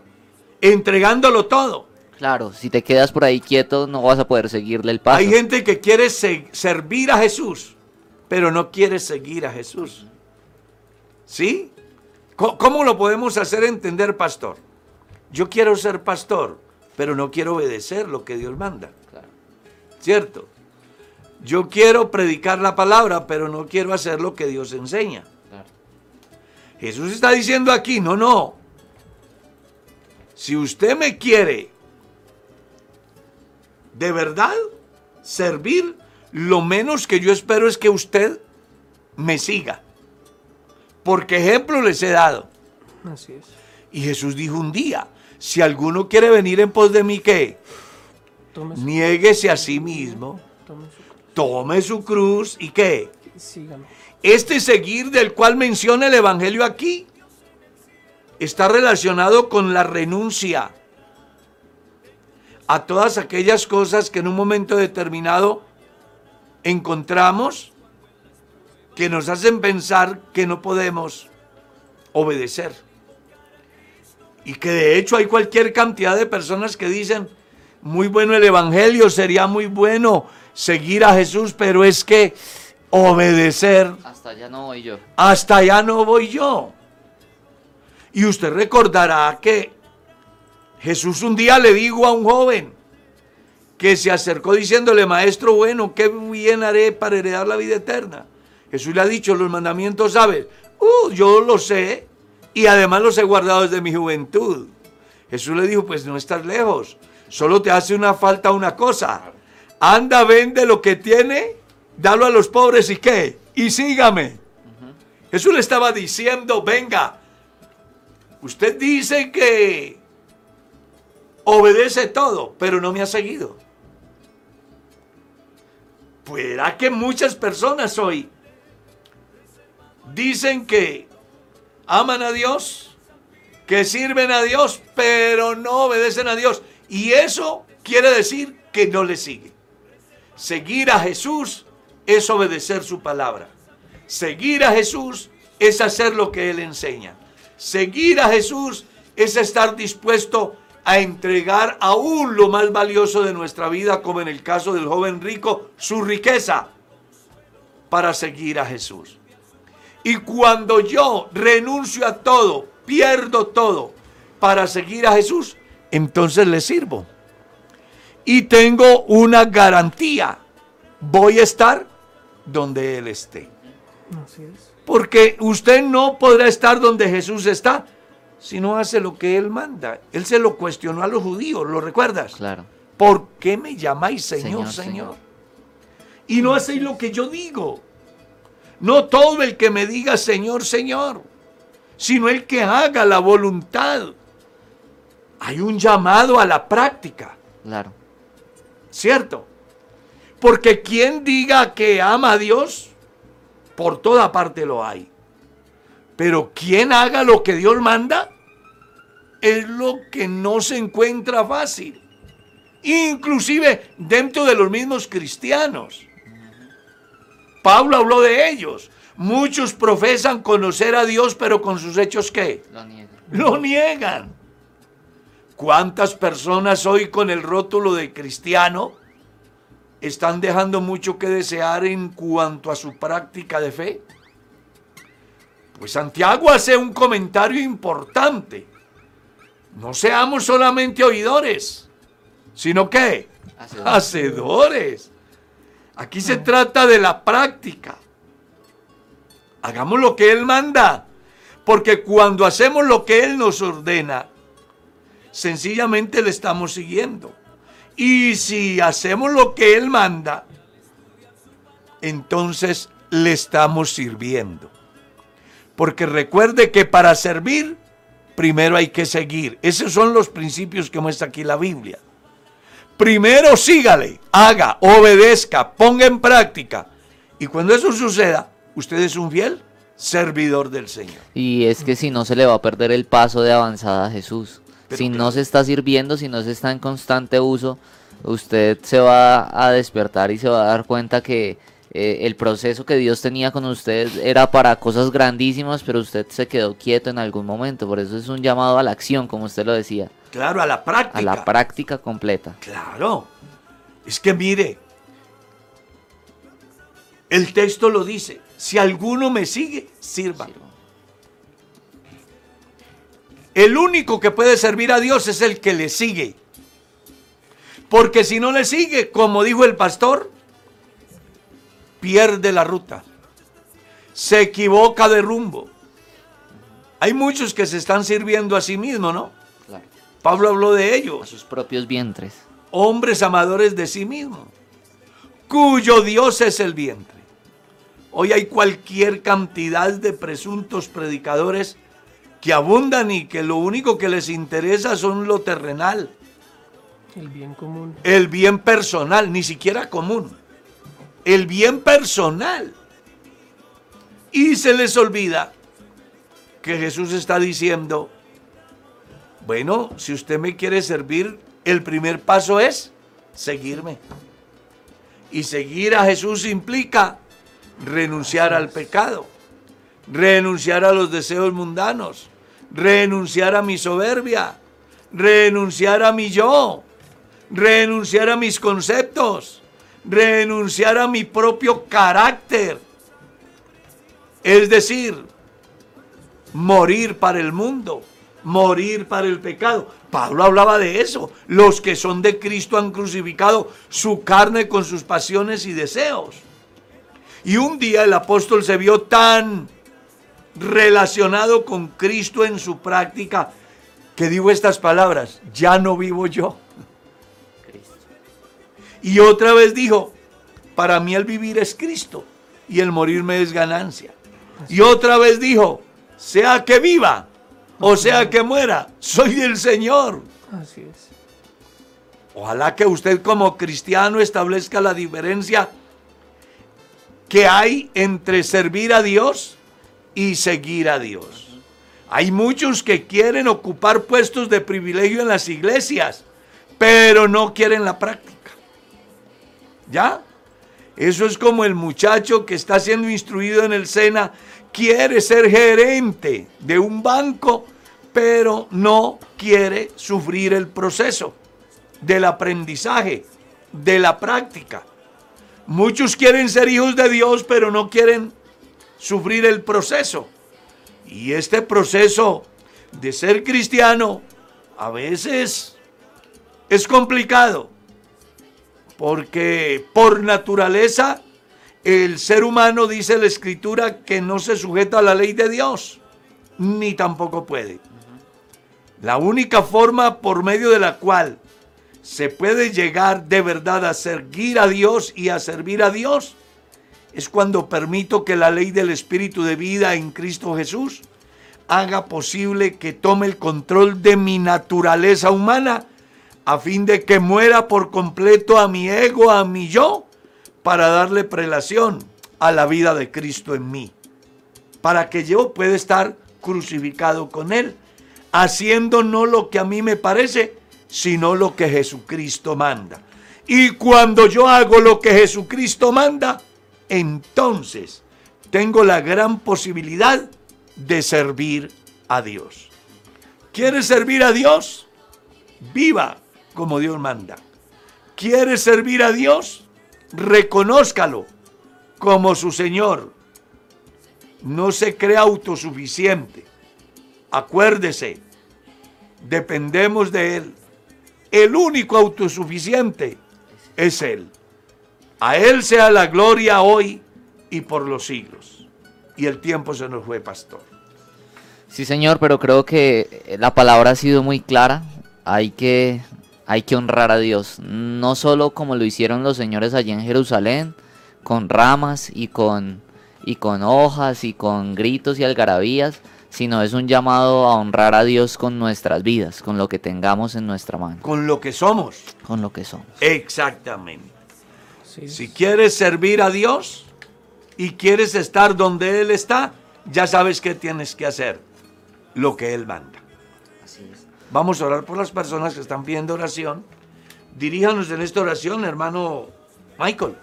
Entregándolo todo. Claro, si te quedas por ahí quieto no vas a poder seguirle el paso. Hay gente que quiere servir a Jesús pero no quiere seguir a Jesús. ¿Sí? ¿Cómo lo podemos hacer entender, pastor? Yo quiero ser pastor, pero no quiero obedecer lo que Dios manda. ¿Cierto? Yo quiero predicar la palabra, pero no quiero hacer lo que Dios enseña. Jesús está diciendo aquí, no, no. Si usted me quiere de verdad servir, lo menos que yo espero es que usted me siga. Porque ejemplo les he dado. Así es. Y Jesús dijo un día, si alguno quiere venir en pos de mí, ¿qué? Niéguese a sí mismo. Tome su cruz. y ¿qué? Sígame. Este seguir del cual menciona el Evangelio aquí está relacionado con la renuncia a todas aquellas cosas que en un momento determinado encontramos que nos hacen pensar que no podemos obedecer. Y que de hecho hay cualquier cantidad de personas que dicen, muy bueno el Evangelio, sería muy bueno seguir a Jesús, pero es que obedecer... Hasta allá no voy yo. Hasta allá no voy yo. Y usted recordará que Jesús un día le dijo a un joven, que se acercó diciéndole, maestro bueno, ¿qué bien haré para heredar la vida eterna? Jesús le ha dicho, los mandamientos sabes, uh, yo lo sé y además los he guardado desde mi juventud. Jesús le dijo, pues no estás lejos, solo te hace una falta una cosa. Anda, vende lo que tiene, dalo a los pobres y qué, y sígame. Jesús le estaba diciendo, venga, usted dice que obedece todo, pero no me ha seguido. Pueda que muchas personas hoy dicen que aman a Dios, que sirven a Dios, pero no obedecen a Dios. Y eso quiere decir que no le sigue. Seguir a Jesús es obedecer su palabra. Seguir a Jesús es hacer lo que Él enseña. Seguir a Jesús es estar dispuesto a entregar aún lo más valioso de nuestra vida, como en el caso del joven rico, su riqueza, para seguir a Jesús. Y cuando yo renuncio a todo, pierdo todo para seguir a Jesús, entonces le sirvo. Y tengo una garantía. Voy a estar donde Él esté. Así es. Porque usted no podrá estar donde Jesús está si no hace lo que Él manda. Él se lo cuestionó a los judíos, ¿lo recuerdas? Claro. ¿Por qué me llamáis Señor, Señor, Señor? Señor. Y no hacéis lo que yo digo. No todo el que me diga Señor, Señor, sino el que haga la voluntad. Hay un llamado a la práctica, Claro. ¿cierto? Porque quien diga que ama a Dios, por toda parte lo hay. Pero quien haga lo que Dios manda, es lo que no se encuentra fácil. Inclusive dentro de los mismos cristianos. Pablo habló de ellos. Muchos profesan conocer a Dios, pero con sus hechos ¿qué? Lo niego. Lo niegan. ¿Cuántas personas hoy con el rótulo de cristiano están dejando mucho que desear en cuanto a su práctica de fe? Pues Santiago hace un comentario importante. No seamos solamente oidores, sino que Hacedores. hacedores. Aquí se trata de la práctica. Hagamos lo que Él manda. Porque cuando hacemos lo que Él nos ordena, sencillamente le estamos siguiendo. Y si hacemos lo que Él manda, entonces le estamos sirviendo. Porque recuerde que para servir, primero hay que seguir. Esos son los principios que muestra aquí la Biblia. Primero sígale, haga, obedezca, ponga en práctica. Y cuando eso suceda, usted es un fiel servidor del Señor. Y es que si no se le va a perder el paso de avanzada a Jesús. Pero si claro. no se está sirviendo, si no se está en constante uso, usted se va a despertar y se va a dar cuenta que eh, el proceso que Dios tenía con usted era para cosas grandísimas, pero usted se quedó quieto en algún momento. Por eso es un llamado a la acción, como usted lo decía, Claro, a la práctica. a la práctica completa. Claro. Es que mire, el texto lo dice, si alguno me sigue, sirva. El único que puede servir a Dios es el que le sigue. Porque si no le sigue, como dijo el pastor, pierde la ruta. Se equivoca de rumbo. Hay muchos que se están sirviendo a sí mismos, ¿no? Claro. Pablo habló de A ellos sus propios vientres. hombres amadores de sí mismos, cuyo Dios es el vientre. Hoy hay cualquier cantidad de presuntos predicadores que abundan y que lo único que les interesa son lo terrenal, El bien común. el bien personal, ni siquiera común, el bien personal. Y se les olvida que Jesús está diciendo, bueno, si usted me quiere servir, el primer paso es seguirme. Y seguir a Jesús implica renunciar al pecado, renunciar a los deseos mundanos, renunciar a mi soberbia, renunciar a mi yo, renunciar a mis conceptos, renunciar a mi propio carácter. Es decir, morir para el mundo, morir para el pecado. Pablo hablaba de eso. Los que son de Cristo han crucificado su carne con sus pasiones y deseos. Y un día el apóstol se vio tan relacionado con Cristo en su práctica que dijo estas palabras, ya no vivo yo. Y otra vez dijo, para mí el vivir es Cristo y el morirme es ganancia. Y otra vez dijo, sea que viva o sea que muera, soy del Señor. Así es. Ojalá que usted como cristiano establezca la diferencia que hay entre servir a Dios y seguir a Dios. Hay muchos que quieren ocupar puestos de privilegio en las iglesias, pero no quieren la práctica. ¿Ya? Eso es como el muchacho que está siendo instruido en el SENA, quiere ser gerente de un banco, pero no quiere sufrir el proceso del aprendizaje, de la práctica. Muchos quieren ser hijos de Dios, pero no quieren sufrir el proceso. Y este proceso de ser cristiano a veces es complicado, porque por naturaleza el ser humano, dice la escritura, que no se sujeta a la ley de Dios, ni tampoco puede. La única forma por medio de la cual se puede llegar de verdad a seguir a Dios y a servir a Dios es cuando permito que la ley del Espíritu de vida en Cristo Jesús haga posible que tome el control de mi naturaleza humana a fin de que muera por completo a mi ego, a mi yo, para darle prelación a la vida de Cristo en mí, para que yo pueda estar crucificado con Él, haciendo no lo que a mí me parece, sino lo que Jesucristo manda. Y cuando yo hago lo que Jesucristo manda, entonces tengo la gran posibilidad de servir a Dios. ¿Quieres servir a Dios? Viva como Dios manda. ¿Quieres servir a Dios? Reconózcalo como su Señor. No se crea autosuficiente. Acuérdese, dependemos de Él el único autosuficiente es Él. A Él sea la gloria hoy y por los siglos. Y el tiempo se nos fue, pastor. Sí, señor, pero creo que la palabra ha sido muy clara. Hay que, hay que honrar a Dios. No solo como lo hicieron los señores allí en Jerusalén, con ramas y con, y con hojas y con gritos y algarabías, sino es un llamado a honrar a Dios con nuestras vidas, con lo que tengamos en nuestra mano. Con lo que somos. Con lo que somos. Exactamente. Si quieres servir a Dios y quieres estar donde Él está, ya sabes qué tienes que hacer. Lo que Él manda. Así es. Vamos a orar por las personas que están pidiendo oración. Diríjanos en esta oración, hermano Michael.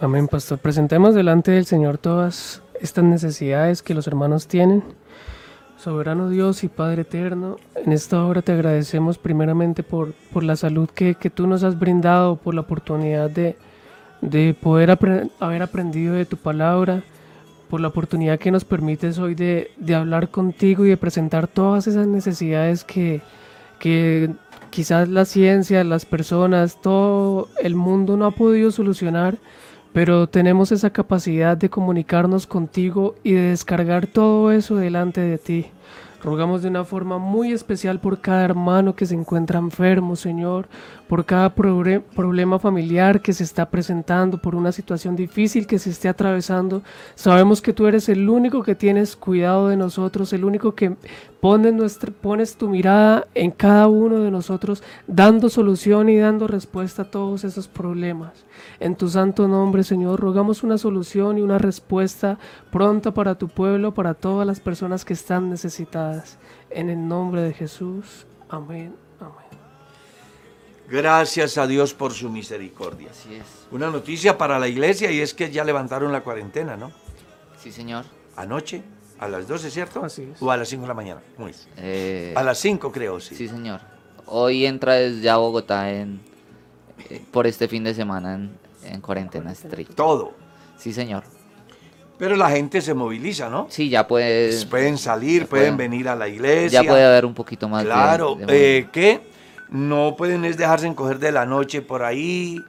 Amén, pastor. Presentemos delante del Señor todas estas necesidades que los hermanos tienen. Soberano Dios y Padre Eterno, en esta hora te agradecemos primeramente por, por la salud que, que, tú nos has brindado, por la oportunidad de, de poder haber aprendido de tu palabra, por la oportunidad que nos permites hoy de, de, hablar contigo y de presentar todas esas necesidades que, que quizás la ciencia, las personas, todo el mundo no ha podido solucionar pero tenemos esa capacidad de comunicarnos contigo y de descargar todo eso delante de ti. Rogamos de una forma muy especial por cada hermano que se encuentra enfermo, Señor, por cada problema familiar que se está presentando, por una situación difícil que se esté atravesando. Sabemos que tú eres el único que tienes cuidado de nosotros, el único que nuestra, pones tu mirada en cada uno de nosotros, dando solución y dando respuesta a todos esos problemas. En tu santo nombre, Señor, rogamos una solución y una respuesta pronta para tu pueblo, para todas las personas que están necesitadas. En el nombre de Jesús. Amén. Gracias a Dios por su misericordia. Así es. Una noticia para la iglesia y es que ya levantaron la cuarentena, ¿no? Sí, señor. Anoche, a las 12, ¿cierto? Así es. O a las 5 de la mañana. ¿Cómo es? Eh, a las 5 creo, sí. Sí, señor. Hoy entra ya Bogotá en, eh, por este fin de semana en, en cuarentena estricta. Todo. Sí, señor. Pero la gente se moviliza, ¿no? Sí, ya puede, pueden salir, pueden, venir a la iglesia. Ya puede haber un poquito más claro, de... Claro, eh, ¿qué? No pueden es dejarse encoger de la noche por ahí.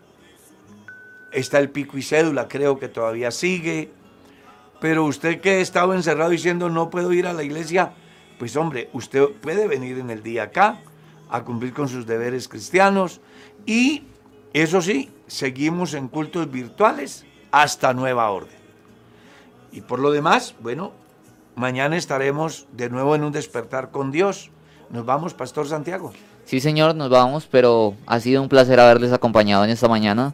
Está el pico y cédula, creo que todavía sigue. Pero usted que ha estado encerrado diciendo no puedo ir a la iglesia, pues hombre, usted puede venir en el día acá a cumplir con sus deberes cristianos. Y eso sí, seguimos en cultos virtuales hasta nueva orden. Y por lo demás, bueno, mañana estaremos de nuevo en un despertar con Dios. Nos vamos, Pastor Santiago. Sí, señor, nos vamos, pero ha sido un placer haberles acompañado en esta mañana.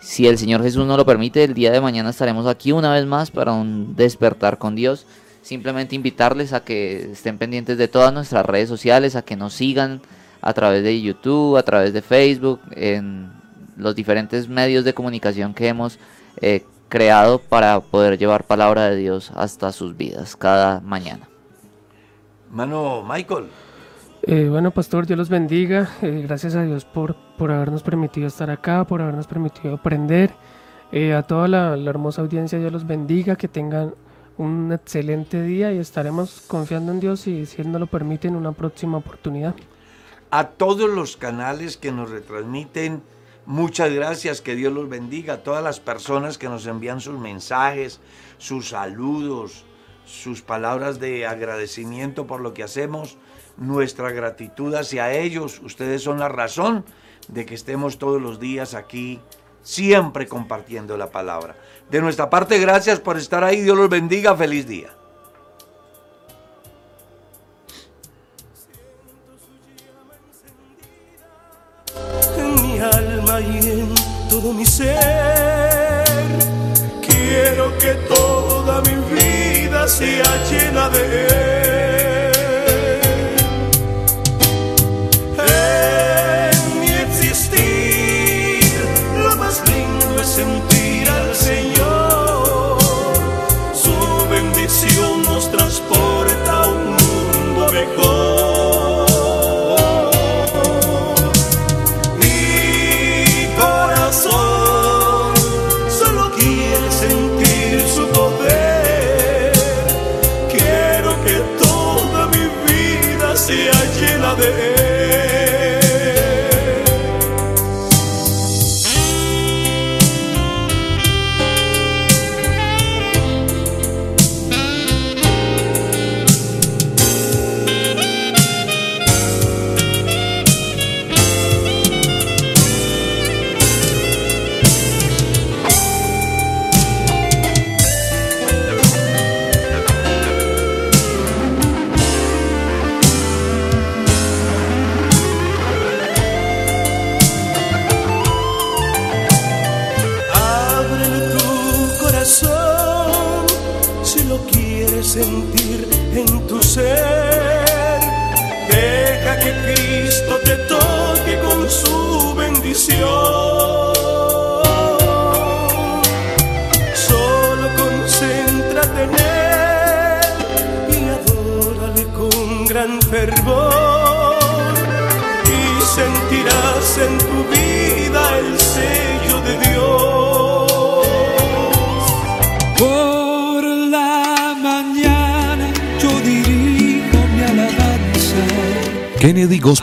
Si el Señor Jesús no lo permite, el día de mañana estaremos aquí una vez más para un despertar con Dios. Simplemente invitarles a que estén pendientes de todas nuestras redes sociales, a que nos sigan a través de YouTube, a través de Facebook, en los diferentes medios de comunicación que hemos eh, creado para poder llevar palabra de Dios hasta sus vidas cada mañana. Mano Michael. Eh, bueno, pastor, Dios los bendiga. Eh, gracias a Dios por, por habernos permitido estar acá, por habernos permitido aprender. a toda la, la hermosa audiencia, Dios los bendiga, que tengan un excelente día y estaremos confiando en Dios y si Él nos lo permite en una próxima oportunidad. A todos los canales que nos retransmiten, muchas gracias, que Dios los bendiga. A todas las personas que nos envían sus mensajes, sus saludos, sus palabras de agradecimiento por lo que hacemos, nuestra gratitud hacia ellos. Ustedes son la razón de que estemos todos los días aquí, siempre compartiendo la palabra. De nuestra parte, gracias por estar ahí. Dios los bendiga. Feliz día. En mi alma y en todo mi ser, quiero que toda mi vida sea llena de él.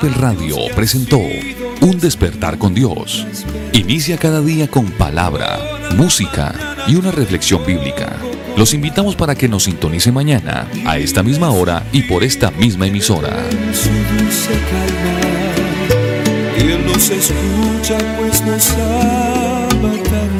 Gospel Radio presentó Un despertar con Dios. Inicia cada día con palabra, música y una reflexión bíblica. Los invitamos para que nos sintonice mañana a esta misma hora y por esta misma emisora. Él nos escucha pues nos ama.